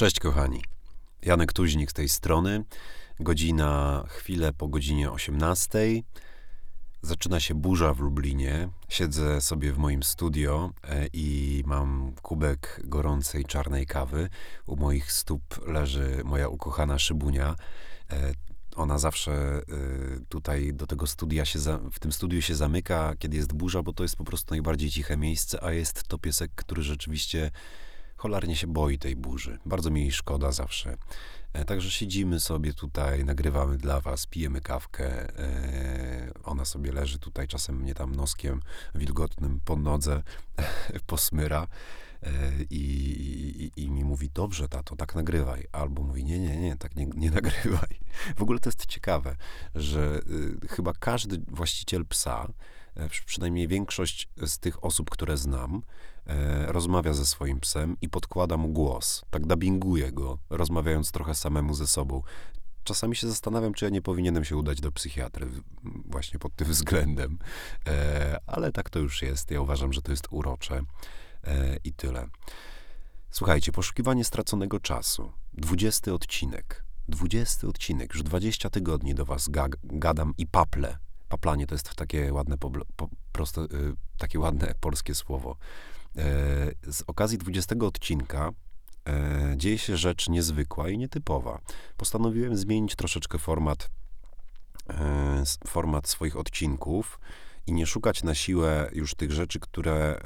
Cześć kochani. Janek Tuźnik z tej strony. Godzina chwilę po godzinie 18. Zaczyna się burza w Lublinie. Siedzę sobie w moim studio e, i mam kubek gorącej czarnej kawy. U moich stóp leży moja ukochana szybunia. E, ona zawsze e, tutaj do tego studia się, w tym studiu się zamyka, kiedy jest burza, bo to jest po prostu najbardziej ciche miejsce, a jest to piesek, który rzeczywiście cholernie się boi tej burzy. Bardzo mi jej szkoda zawsze. E, także siedzimy sobie tutaj, nagrywamy dla was, pijemy kawkę. E, ona sobie leży tutaj, czasem mnie tam noskiem wilgotnym po nodze posmyra. E, I, i, I, mi mówi, dobrze, tato, tak nagrywaj. Albo mówi, nie, nie, nie, tak nie, nie nagrywaj. W ogóle to jest ciekawe, że y, chyba każdy właściciel psa, przynajmniej większość z tych osób, które znam, E, rozmawia ze swoim psem i podkłada mu głos. Tak dubbinguje go, rozmawiając trochę samemu ze sobą. Czasami się zastanawiam, czy ja nie powinienem się udać do psychiatry właśnie pod tym względem. E, ale tak to już jest. Ja uważam, że to jest urocze. E, I tyle. Słuchajcie, poszukiwanie straconego czasu. Dwudziesty odcinek. Dwudziesty odcinek. Już dwadzieścia tygodni do was ga gadam i paple. Paplanie to jest takie ładne, po, po, prosto, y, takie ładne polskie słowo. E, z okazji 20 odcinka e, dzieje się rzecz niezwykła i nietypowa. Postanowiłem zmienić troszeczkę format, e, format swoich odcinków i nie szukać na siłę już tych rzeczy, które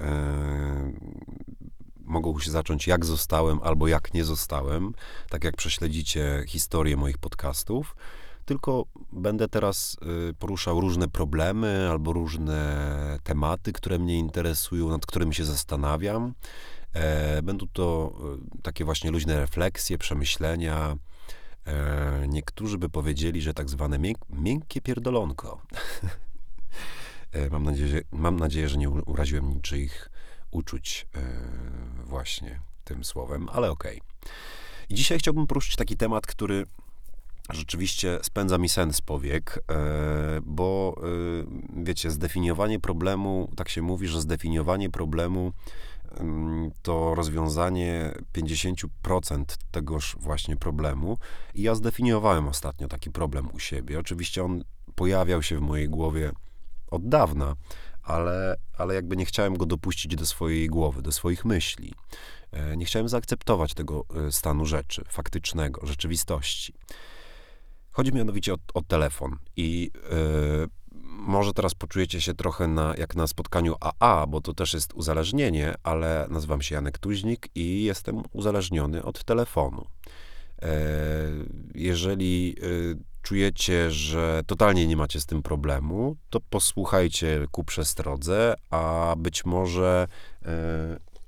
mogą się zacząć jak zostałem albo jak nie zostałem, tak jak prześledzicie historię moich podcastów tylko będę teraz y, poruszał różne problemy albo różne tematy, które mnie interesują, nad którymi się zastanawiam. E, będą to y, takie właśnie luźne refleksje, przemyślenia. E, niektórzy by powiedzieli, że tak zwane miękkie pierdolonko. E, mam, nadzieję, mam nadzieję, że nie uraziłem niczyich uczuć właśnie tym słowem, ale okej. Okay. I dzisiaj chciałbym poruszyć taki temat, który rzeczywiście spędza mi sen z powiek, e, bo e, wiecie, zdefiniowanie problemu, tak się mówi, że zdefiniowanie problemu to rozwiązanie 50% tegoż właśnie problemu. I ja zdefiniowałem ostatnio taki problem u siebie. Oczywiście on pojawiał się w mojej głowie od dawna, ale, ale jakby nie chciałem go dopuścić do swojej głowy, do swoich myśli. E, nie chciałem zaakceptować tego stanu rzeczy, faktycznego, rzeczywistości. Chodzi mianowicie o, o telefon i yy, może teraz poczujecie się trochę na, jak na spotkaniu AA, bo to też jest uzależnienie, ale nazywam się Janek Tuźnik i jestem uzależniony od telefonu. Yy, jeżeli yy, czujecie, że totalnie nie macie z tym problemu, to posłuchajcie ku przestrodze, a być może,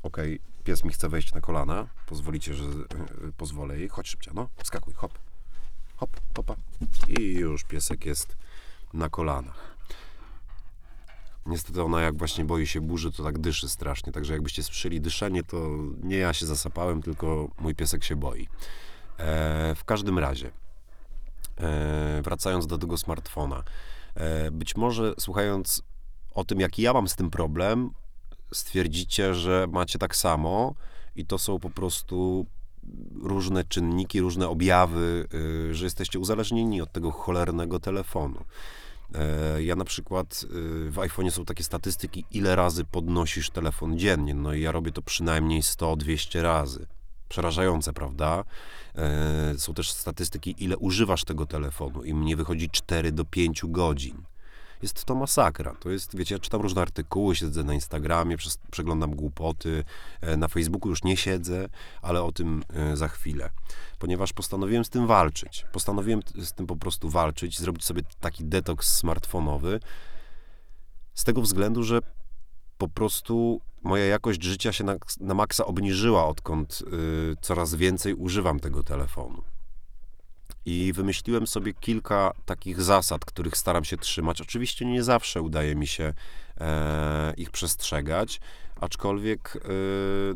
okej, okay, pies mi chce wejść na kolana, pozwolicie, że pozwolę jej, chodź szybciej, no, skakuj, hop hop, hopa i już piesek jest na kolanach. Niestety ona jak właśnie boi się burzy, to tak dyszy strasznie, także jakbyście słyszeli dyszenie, to nie ja się zasapałem, tylko mój piesek się boi. E, w każdym razie, e, wracając do tego smartfona, e, być może słuchając o tym, jaki ja mam z tym problem, stwierdzicie, że macie tak samo i to są po prostu różne czynniki, różne objawy, y, że jesteście uzależnieni od tego cholernego telefonu. E, ja na przykład y, w iPhone'ie są takie statystyki, ile razy podnosisz telefon dziennie. No i ja robię to przynajmniej 100-200 razy. Przerażające, prawda? E, są też statystyki, ile używasz tego telefonu i mnie wychodzi 4 do 5 godzin jest to masakra. To jest, wiecie, ja czytam różne artykuły, siedzę na Instagramie, przeglądam głupoty, e, na Facebooku już nie siedzę, ale o tym e, za chwilę. Ponieważ postanowiłem z tym walczyć. Postanowiłem z tym po prostu walczyć, zrobić sobie taki detoks smartfonowy, z tego względu, że po prostu moja jakość życia się na, na maksa obniżyła, odkąd y, coraz więcej używam tego telefonu. I wymyśliłem sobie kilka takich zasad, których staram się trzymać. Oczywiście nie zawsze udaje mi się e, ich przestrzegać, aczkolwiek e,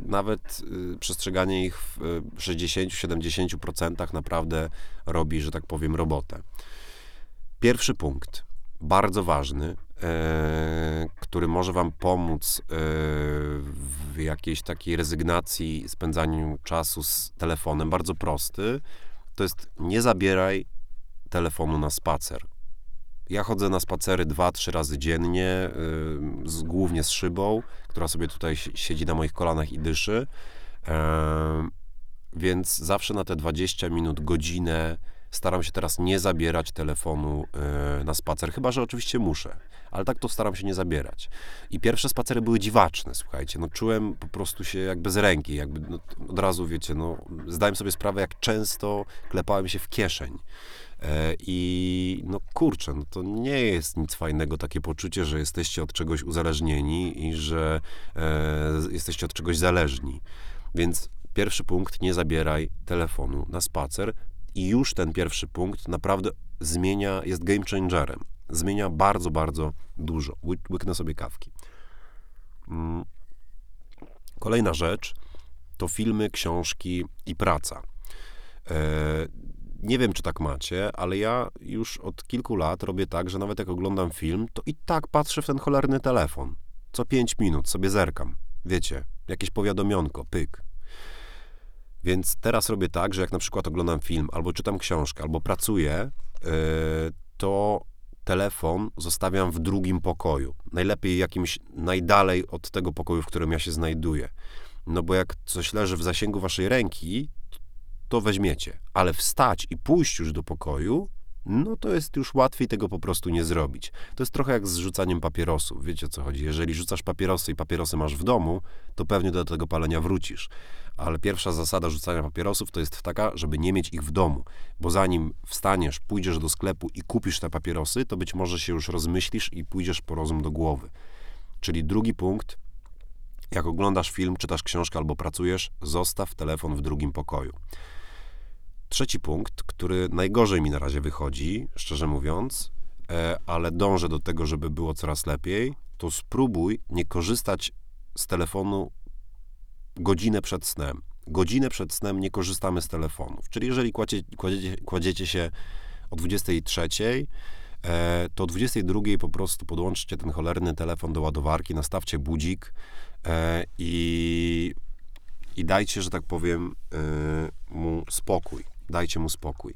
nawet e, przestrzeganie ich w 60-70% naprawdę robi, że tak powiem, robotę. Pierwszy punkt, bardzo ważny, e, który może wam pomóc e, w jakiejś takiej rezygnacji, spędzaniu czasu z telefonem, bardzo prosty, to jest nie zabieraj telefonu na spacer. Ja chodzę na spacery dwa, trzy razy dziennie, y, z, głównie z szybą, która sobie tutaj siedzi na moich kolanach i dyszy. E, więc zawsze na te 20 minut, godzinę staram się teraz nie zabierać telefonu y, na spacer, chyba że oczywiście muszę, ale tak to staram się nie zabierać. I pierwsze spacery były dziwaczne, słuchajcie, no czułem po prostu się jak bez ręki, jakby no, od razu, wiecie, no zdałem sobie sprawę, jak często klepałem się w kieszeń. E, I no kurczę, no to nie jest nic fajnego takie poczucie, że jesteście od czegoś uzależnieni i że e, jesteście od czegoś zależni. Więc pierwszy punkt, nie zabieraj telefonu na spacer. I już ten pierwszy punkt naprawdę zmienia, jest game changerem. Zmienia bardzo, bardzo dużo. Łyknę sobie kawki. Mm. Kolejna rzecz to filmy, książki i praca. E, nie wiem, czy tak macie, ale ja już od kilku lat robię tak, że nawet jak oglądam film, to i tak patrzę w ten cholerny telefon. Co pięć minut sobie zerkam. Wiecie, jakieś powiadomionko, pyk. Więc teraz robię tak, że jak na przykład oglądam film, albo czytam książkę, albo pracuję, yy, to telefon zostawiam w drugim pokoju. Najlepiej jakimś najdalej od tego pokoju, w którym ja się znajduję. No bo jak coś leży w zasięgu waszej ręki, to weźmiecie. Ale wstać i pójść już do pokoju, no to jest już łatwiej tego po prostu nie zrobić. To jest trochę jak z rzucaniem papierosów. Wiecie o co chodzi? Jeżeli rzucasz papierosy i papierosy masz w domu, to pewnie do tego palenia wrócisz. Ale pierwsza zasada rzucania papierosów to jest taka, żeby nie mieć ich w domu, bo zanim wstaniesz, pójdziesz do sklepu i kupisz te papierosy, to być może się już rozmyślisz i pójdziesz po rozum do głowy. Czyli drugi punkt, jak oglądasz film, czytasz książkę albo pracujesz, zostaw telefon w drugim pokoju. Trzeci punkt, który najgorzej mi na razie wychodzi, szczerze mówiąc, e, ale dążę do tego, żeby było coraz lepiej, to spróbuj nie korzystać z telefonu godzinę przed snem. Godzinę przed snem nie korzystamy z telefonów. Czyli jeżeli kładziecie, kładziecie, kładziecie się o 23, e, to o 22 po prostu podłączcie ten cholerny telefon do ładowarki, nastawcie budzik e, i, i dajcie, że tak powiem, mu spokój dajcie mu spokój.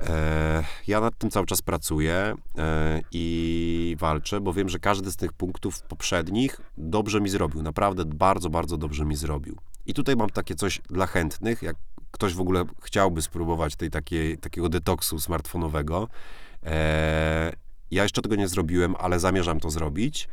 E, ja nad tym cały czas pracuję e, i walczę, bo wiem, że każdy z tych punktów poprzednich dobrze mi zrobił. Naprawdę bardzo, bardzo dobrze mi zrobił. I tutaj mam takie coś dla chętnych, jak ktoś w ogóle chciałby spróbować tej takiej, takiego detoksu smartfonowego. E, ja jeszcze tego nie zrobiłem, ale zamierzam to zrobić.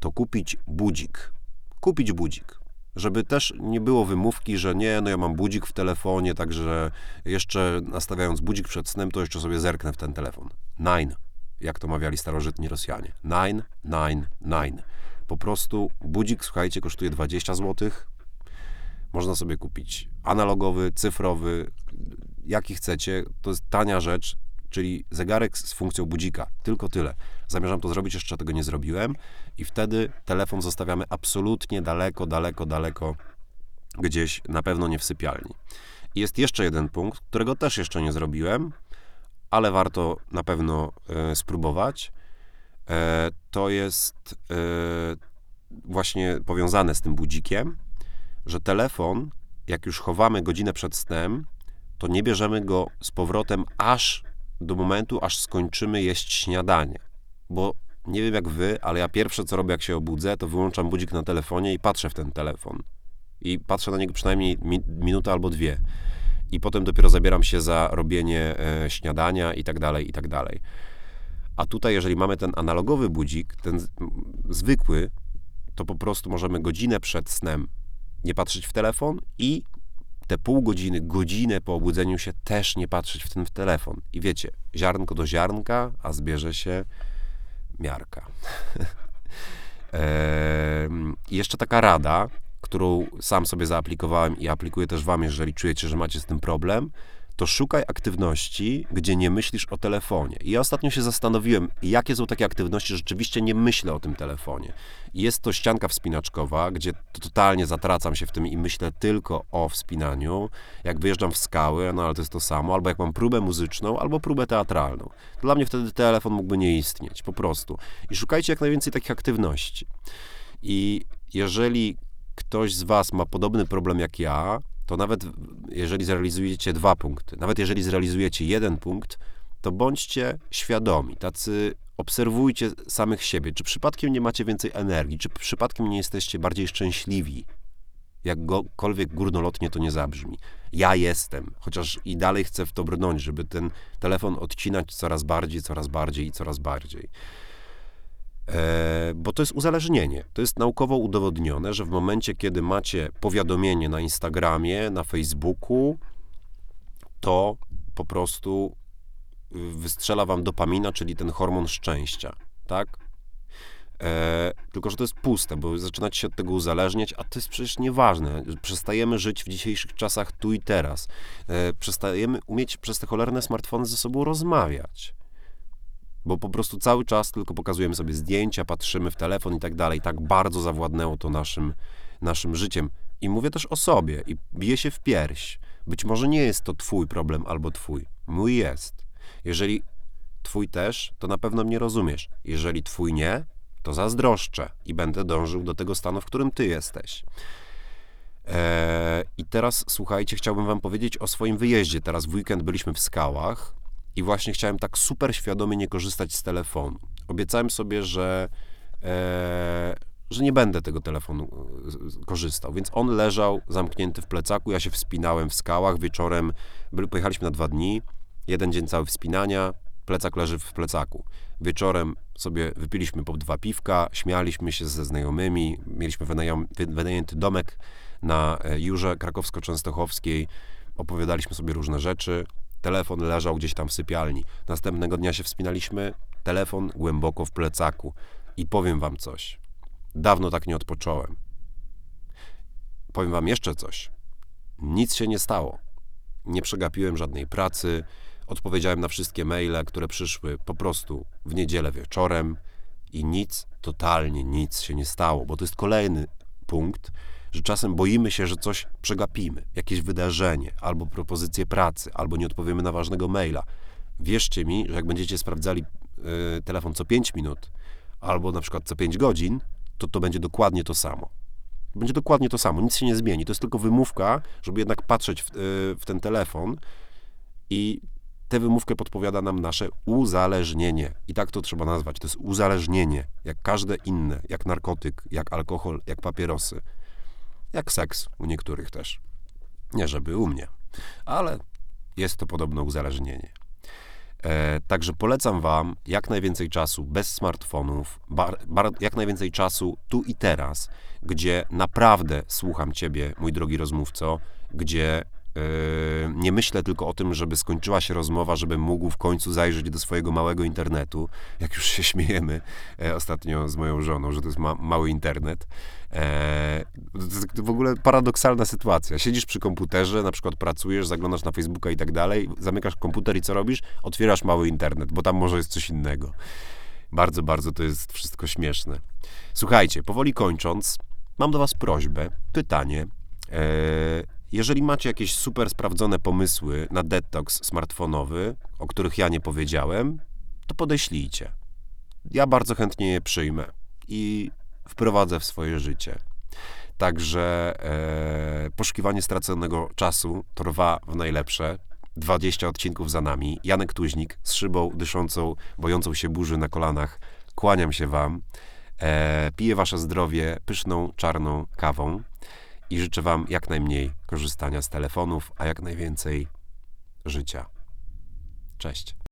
To kupić budzik. Kupić budzik żeby też nie było wymówki, że nie, no ja mam budzik w telefonie, także jeszcze nastawiając budzik przed snem, to jeszcze sobie zerknę w ten telefon. Nine, jak to mawiali starożytni Rosjanie. Nine, nine, nine. Po prostu budzik, słuchajcie, kosztuje 20 zł. Można sobie kupić analogowy, cyfrowy, jaki chcecie. To jest tania rzecz, czyli zegarek z funkcją budzika. Tylko tyle. Zamierzam to zrobić, jeszcze tego nie zrobiłem i wtedy telefon zostawiamy absolutnie daleko, daleko, daleko gdzieś, na pewno nie w sypialni. I jest jeszcze jeden punkt, którego też jeszcze nie zrobiłem, ale warto na pewno e, spróbować. E, to jest e, właśnie powiązane z tym budzikiem, że telefon, jak już chowamy godzinę przed snem, to nie bierzemy go z powrotem aż do momentu, aż skończymy jeść śniadanie. Bo nie wiem jak wy, ale ja pierwsze co robię, jak się obudzę, to wyłączam budzik na telefonie i patrzę w ten telefon. I patrzę na niego przynajmniej mi, minutę albo dwie. I potem dopiero zabieram się za robienie e, śniadania i tak dalej, i tak dalej. A tutaj, jeżeli mamy ten analogowy budzik, ten zwykły, to po prostu możemy godzinę przed snem nie patrzeć w telefon i te pół godziny, godzinę po obudzeniu się też nie patrzeć w ten telefon. I wiecie, ziarnko do ziarnka, a zbierze się miarka. Jeszcze taka rada, którą sam sobie zaaplikowałem i aplikuję też wam, jeżeli czujecie, że macie z tym problem, to szukaj aktywności, gdzie nie myślisz o telefonie. I ja ostatnio się zastanowiłem, jakie są takie aktywności, że rzeczywiście nie myślę o tym telefonie. Jest to ścianka wspinaczkowa, gdzie totalnie zatracam się w tym i myślę tylko o wspinaniu. Jak wyjeżdżam w skały, no ale to jest to samo, albo jak mam próbę muzyczną, albo próbę teatralną. Dla mnie wtedy telefon mógłby nie istnieć, po prostu. I szukajcie jak najwięcej takich aktywności. I jeżeli ktoś z Was ma podobny problem jak ja, to nawet jeżeli zrealizujecie dwa punkty, nawet jeżeli zrealizujecie jeden punkt, to bądźcie świadomi, tacy obserwujcie samych siebie. Czy przypadkiem nie macie więcej energii, czy przypadkiem nie jesteście bardziej szczęśliwi, jakkolwiek górnolotnie to nie zabrzmi. Ja jestem, chociaż i dalej chcę w to brnąć, żeby ten telefon odcinać coraz bardziej, coraz bardziej i coraz bardziej. E, bo to jest uzależnienie. To jest naukowo udowodnione, że w momencie, kiedy macie powiadomienie na Instagramie, na Facebooku, to po prostu y, wystrzela wam dopamina, czyli ten hormon szczęścia, tak? E, tylko, że to jest puste, bo zaczynacie się od tego uzależniać, a to jest przecież nieważne. Przestajemy żyć w dzisiejszych czasach tu i teraz. E, przestajemy umieć przez te cholerne smartfony ze sobą rozmawiać bo po prostu cały czas tylko pokazujemy sobie zdjęcia, patrzymy w telefon i tak dalej. Tak bardzo zawładnęło to naszym, naszym życiem. I mówię też o sobie i biję się w pierś. Być może nie jest to twój problem albo twój. Mój jest. Jeżeli twój też, to na pewno mnie rozumiesz. Jeżeli twój nie, to zazdroszczę i będę dążył do tego stanu, w którym ty jesteś. Eee, I teraz słuchajcie, chciałbym wam powiedzieć o swoim wyjeździe. Teraz w weekend byliśmy w skałach i właśnie chciałem tak super świadomie nie korzystać z telefonu. Obiecałem sobie, że, e, że nie będę tego telefonu e, korzystał, więc on leżał zamknięty w plecaku, ja się wspinałem w skałach, wieczorem byli, pojechaliśmy na dwa dni, jeden dzień cały wspinania, plecak leży w plecaku. Wieczorem sobie wypiliśmy po dwa piwka, śmialiśmy się ze znajomymi, mieliśmy wynajęty domek na e, Jurze Krakowsko-Częstochowskiej, opowiadaliśmy sobie różne rzeczy, Telefon leżał gdzieś tam w sypialni. Następnego dnia się wspinaliśmy, telefon głęboko w plecaku. I powiem wam coś. Dawno tak nie odpocząłem. Powiem wam jeszcze coś. Nic się nie stało. Nie przegapiłem żadnej pracy. Odpowiedziałem na wszystkie maile, które przyszły po prostu w niedzielę wieczorem i nic, totalnie nic się nie stało, bo to jest kolejny punkt, że czasem boimy się, że coś przegapimy, jakieś wydarzenie, albo propozycję pracy, albo nie odpowiemy na ważnego maila. Wierzcie mi, że jak będziecie sprawdzali y, telefon co 5 minut, albo na przykład co 5 godzin, to to będzie dokładnie to samo. Będzie dokładnie to samo, nic się nie zmieni. To jest tylko wymówka, żeby jednak patrzeć w, y, w ten telefon i tę wymówkę podpowiada nam nasze uzależnienie. I tak to trzeba nazwać. To jest uzależnienie, jak każde inne, jak narkotyk, jak alkohol, jak papierosy jak seks u niektórych też. Nie żeby u mnie, ale jest to podobno uzależnienie. E, także polecam Wam jak najwięcej czasu bez smartfonów, bar, bar, jak najwięcej czasu tu i teraz, gdzie naprawdę słucham Ciebie, mój drogi rozmówco, gdzie nie myślę tylko o tym, żeby skończyła się rozmowa, żebym mógł w końcu zajrzeć do swojego małego internetu, jak już się śmiejemy e, ostatnio z moją żoną, że to jest ma mały internet. E, to w ogóle paradoksalna sytuacja. Siedzisz przy komputerze, na przykład pracujesz, zaglądasz na Facebooka i tak dalej, zamykasz komputer i co robisz? Otwierasz mały internet, bo tam może jest coś innego. Bardzo, bardzo to jest wszystko śmieszne. Słuchajcie, powoli kończąc, mam do Was prośbę, pytanie. E, jeżeli macie jakieś super sprawdzone pomysły na detoks smartfonowy, o których ja nie powiedziałem, to podeślijcie. Ja bardzo chętnie je przyjmę i wprowadzę w swoje życie. Także e, poszukiwanie straconego czasu trwa w najlepsze. 20 odcinków za nami. Janek Tuźnik z szybą dyszącą, bojącą się burzy na kolanach. Kłaniam się Wam. E, piję Wasze zdrowie pyszną, czarną kawą i życzę Wam jak najmniej korzystania z telefonów, a jak najwięcej życia. Cześć.